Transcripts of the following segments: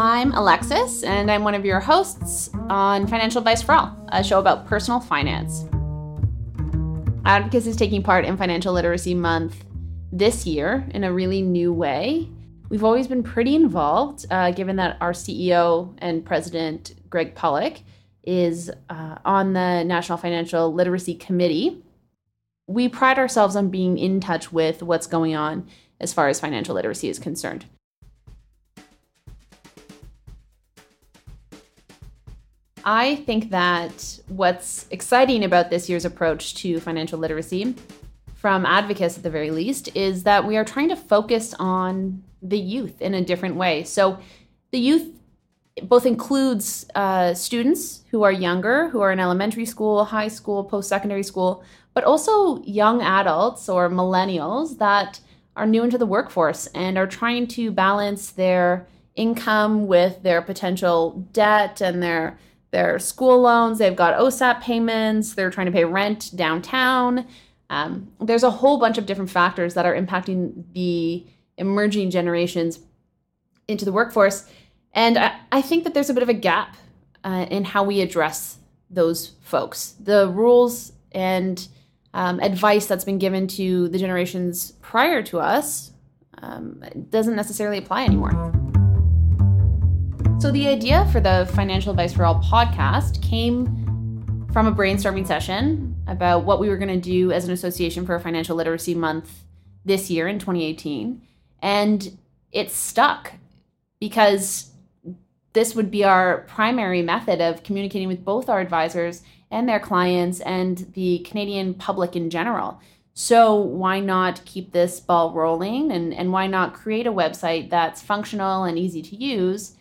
I'm Alexis, and I'm one of your hosts on Financial Advice for All, a show about personal finance. Advocis is taking part in Financial Literacy Month this year in a really new way. We've always been pretty involved, uh, given that our CEO and president, Greg Pollock, is uh, on the National Financial Literacy Committee. We pride ourselves on being in touch with what's going on as far as financial literacy is concerned. I think that what's exciting about this year's approach to financial literacy, from Advocis at the very least, is that we are trying to focus on the youth in a different way. So, the youth both includes uh, students who are younger, who are in elementary school, high school, post secondary school, but also young adults or millennials that are new into the workforce and are trying to balance their income with their potential debt and their their school loans. They've got OSAP payments. They're trying to pay rent downtown. Um, there's a whole bunch of different factors that are impacting the emerging generations into the workforce. And I, I think that there's a bit of a gap uh, in how we address those folks. The rules and um, advice that's been given to the generations prior to us um, doesn't necessarily apply anymore. So, the idea for the Financial Advice for All podcast came from a brainstorming session about what we were going to do as an association for a financial literacy month this year in 2018. And it stuck because this would be our primary method of communicating with both our advisors and their clients and the Canadian public in general. So, why not keep this ball rolling and, and why not create a website that's functional and easy to use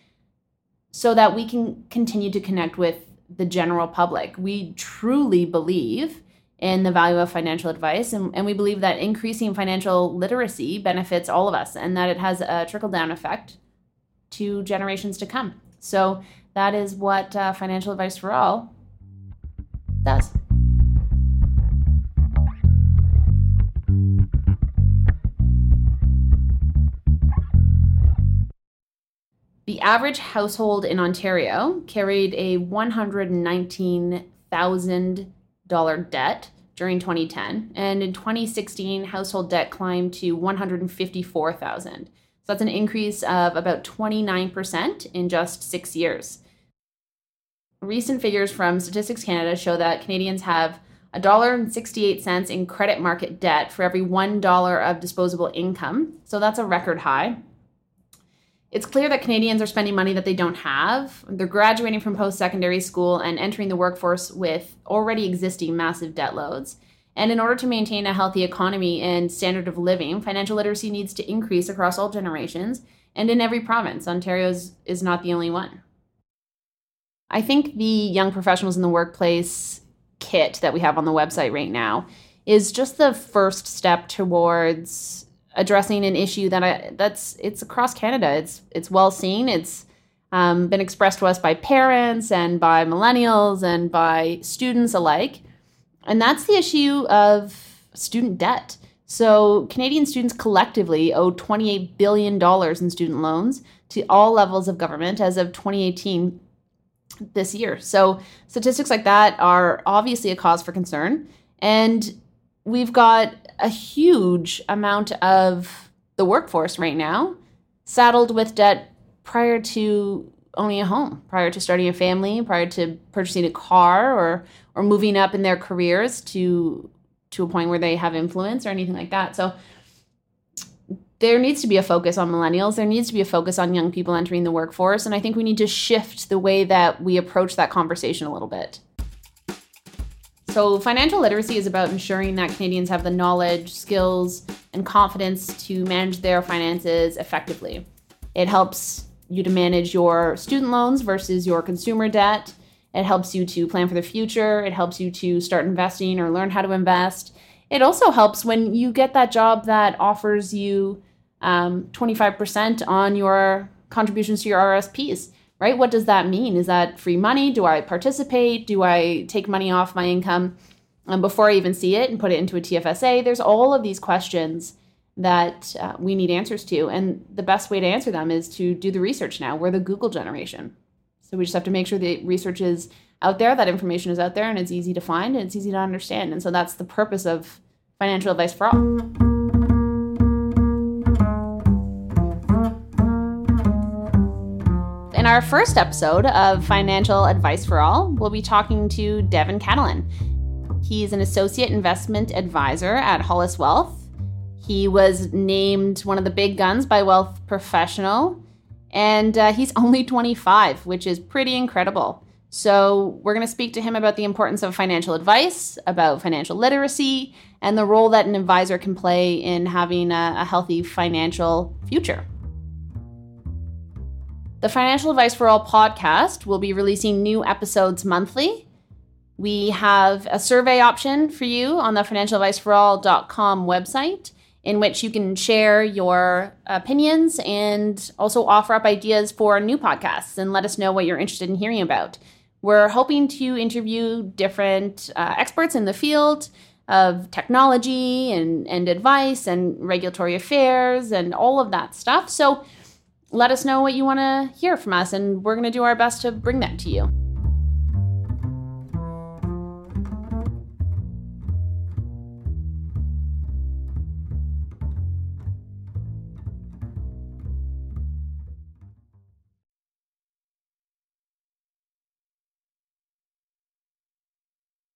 so that we can continue to connect with the general public. We truly believe in the value of financial advice, and, and we believe that increasing financial literacy benefits all of us and that it has a trickle down effect to generations to come. So, that is what uh, Financial Advice for All does. The average household in Ontario carried a $119,000 debt during 2010, and in 2016, household debt climbed to 154,000. So that's an increase of about 29% in just six years. Recent figures from Statistics Canada show that Canadians have $1.68 in credit market debt for every $1 of disposable income. So that's a record high. It's clear that Canadians are spending money that they don't have. They're graduating from post secondary school and entering the workforce with already existing massive debt loads. And in order to maintain a healthy economy and standard of living, financial literacy needs to increase across all generations and in every province. Ontario's is not the only one. I think the young professionals in the workplace kit that we have on the website right now is just the first step towards addressing an issue that I, that's it's across Canada. It's it's well seen. It's um, been expressed to us by parents and by millennials and by students alike, and that's the issue of student debt. So Canadian students collectively owe $28 billion in student loans to all levels of government as of 2018 this year. So statistics like that are obviously a cause for concern. And we've got a huge amount of the workforce right now saddled with debt prior to owning a home, prior to starting a family, prior to purchasing a car or or moving up in their careers to to a point where they have influence or anything like that. So there needs to be a focus on millennials. There needs to be a focus on young people entering the workforce. And I think we need to shift the way that we approach that conversation a little bit. So, financial literacy is about ensuring that Canadians have the knowledge, skills, and confidence to manage their finances effectively. It helps you to manage your student loans versus your consumer debt. It helps you to plan for the future. It helps you to start investing or learn how to invest. It also helps when you get that job that offers you um, 25% on your contributions to your RSPs right? What does that mean? Is that free money? Do I participate? Do I take money off my income um, before I even see it and put it into a TFSA? There's all of these questions that uh, we need answers to. And the best way to answer them is to do the research now. We're the Google generation. So we just have to make sure the research is out there, that information is out there, and it's easy to find and it's easy to understand. And so that's the purpose of financial advice for all. Our first episode of Financial Advice for All, we'll be talking to Devin Catalan. He's an associate investment advisor at Hollis Wealth. He was named one of the big guns by Wealth Professional, and uh, he's only 25, which is pretty incredible. So, we're going to speak to him about the importance of financial advice, about financial literacy, and the role that an advisor can play in having a, a healthy financial future. The Financial Advice for All podcast will be releasing new episodes monthly. We have a survey option for you on the financialadviceforall.com website in which you can share your opinions and also offer up ideas for new podcasts and let us know what you're interested in hearing about. We're hoping to interview different uh, experts in the field of technology and, and advice and regulatory affairs and all of that stuff. So let us know what you want to hear from us, and we're going to do our best to bring that to you.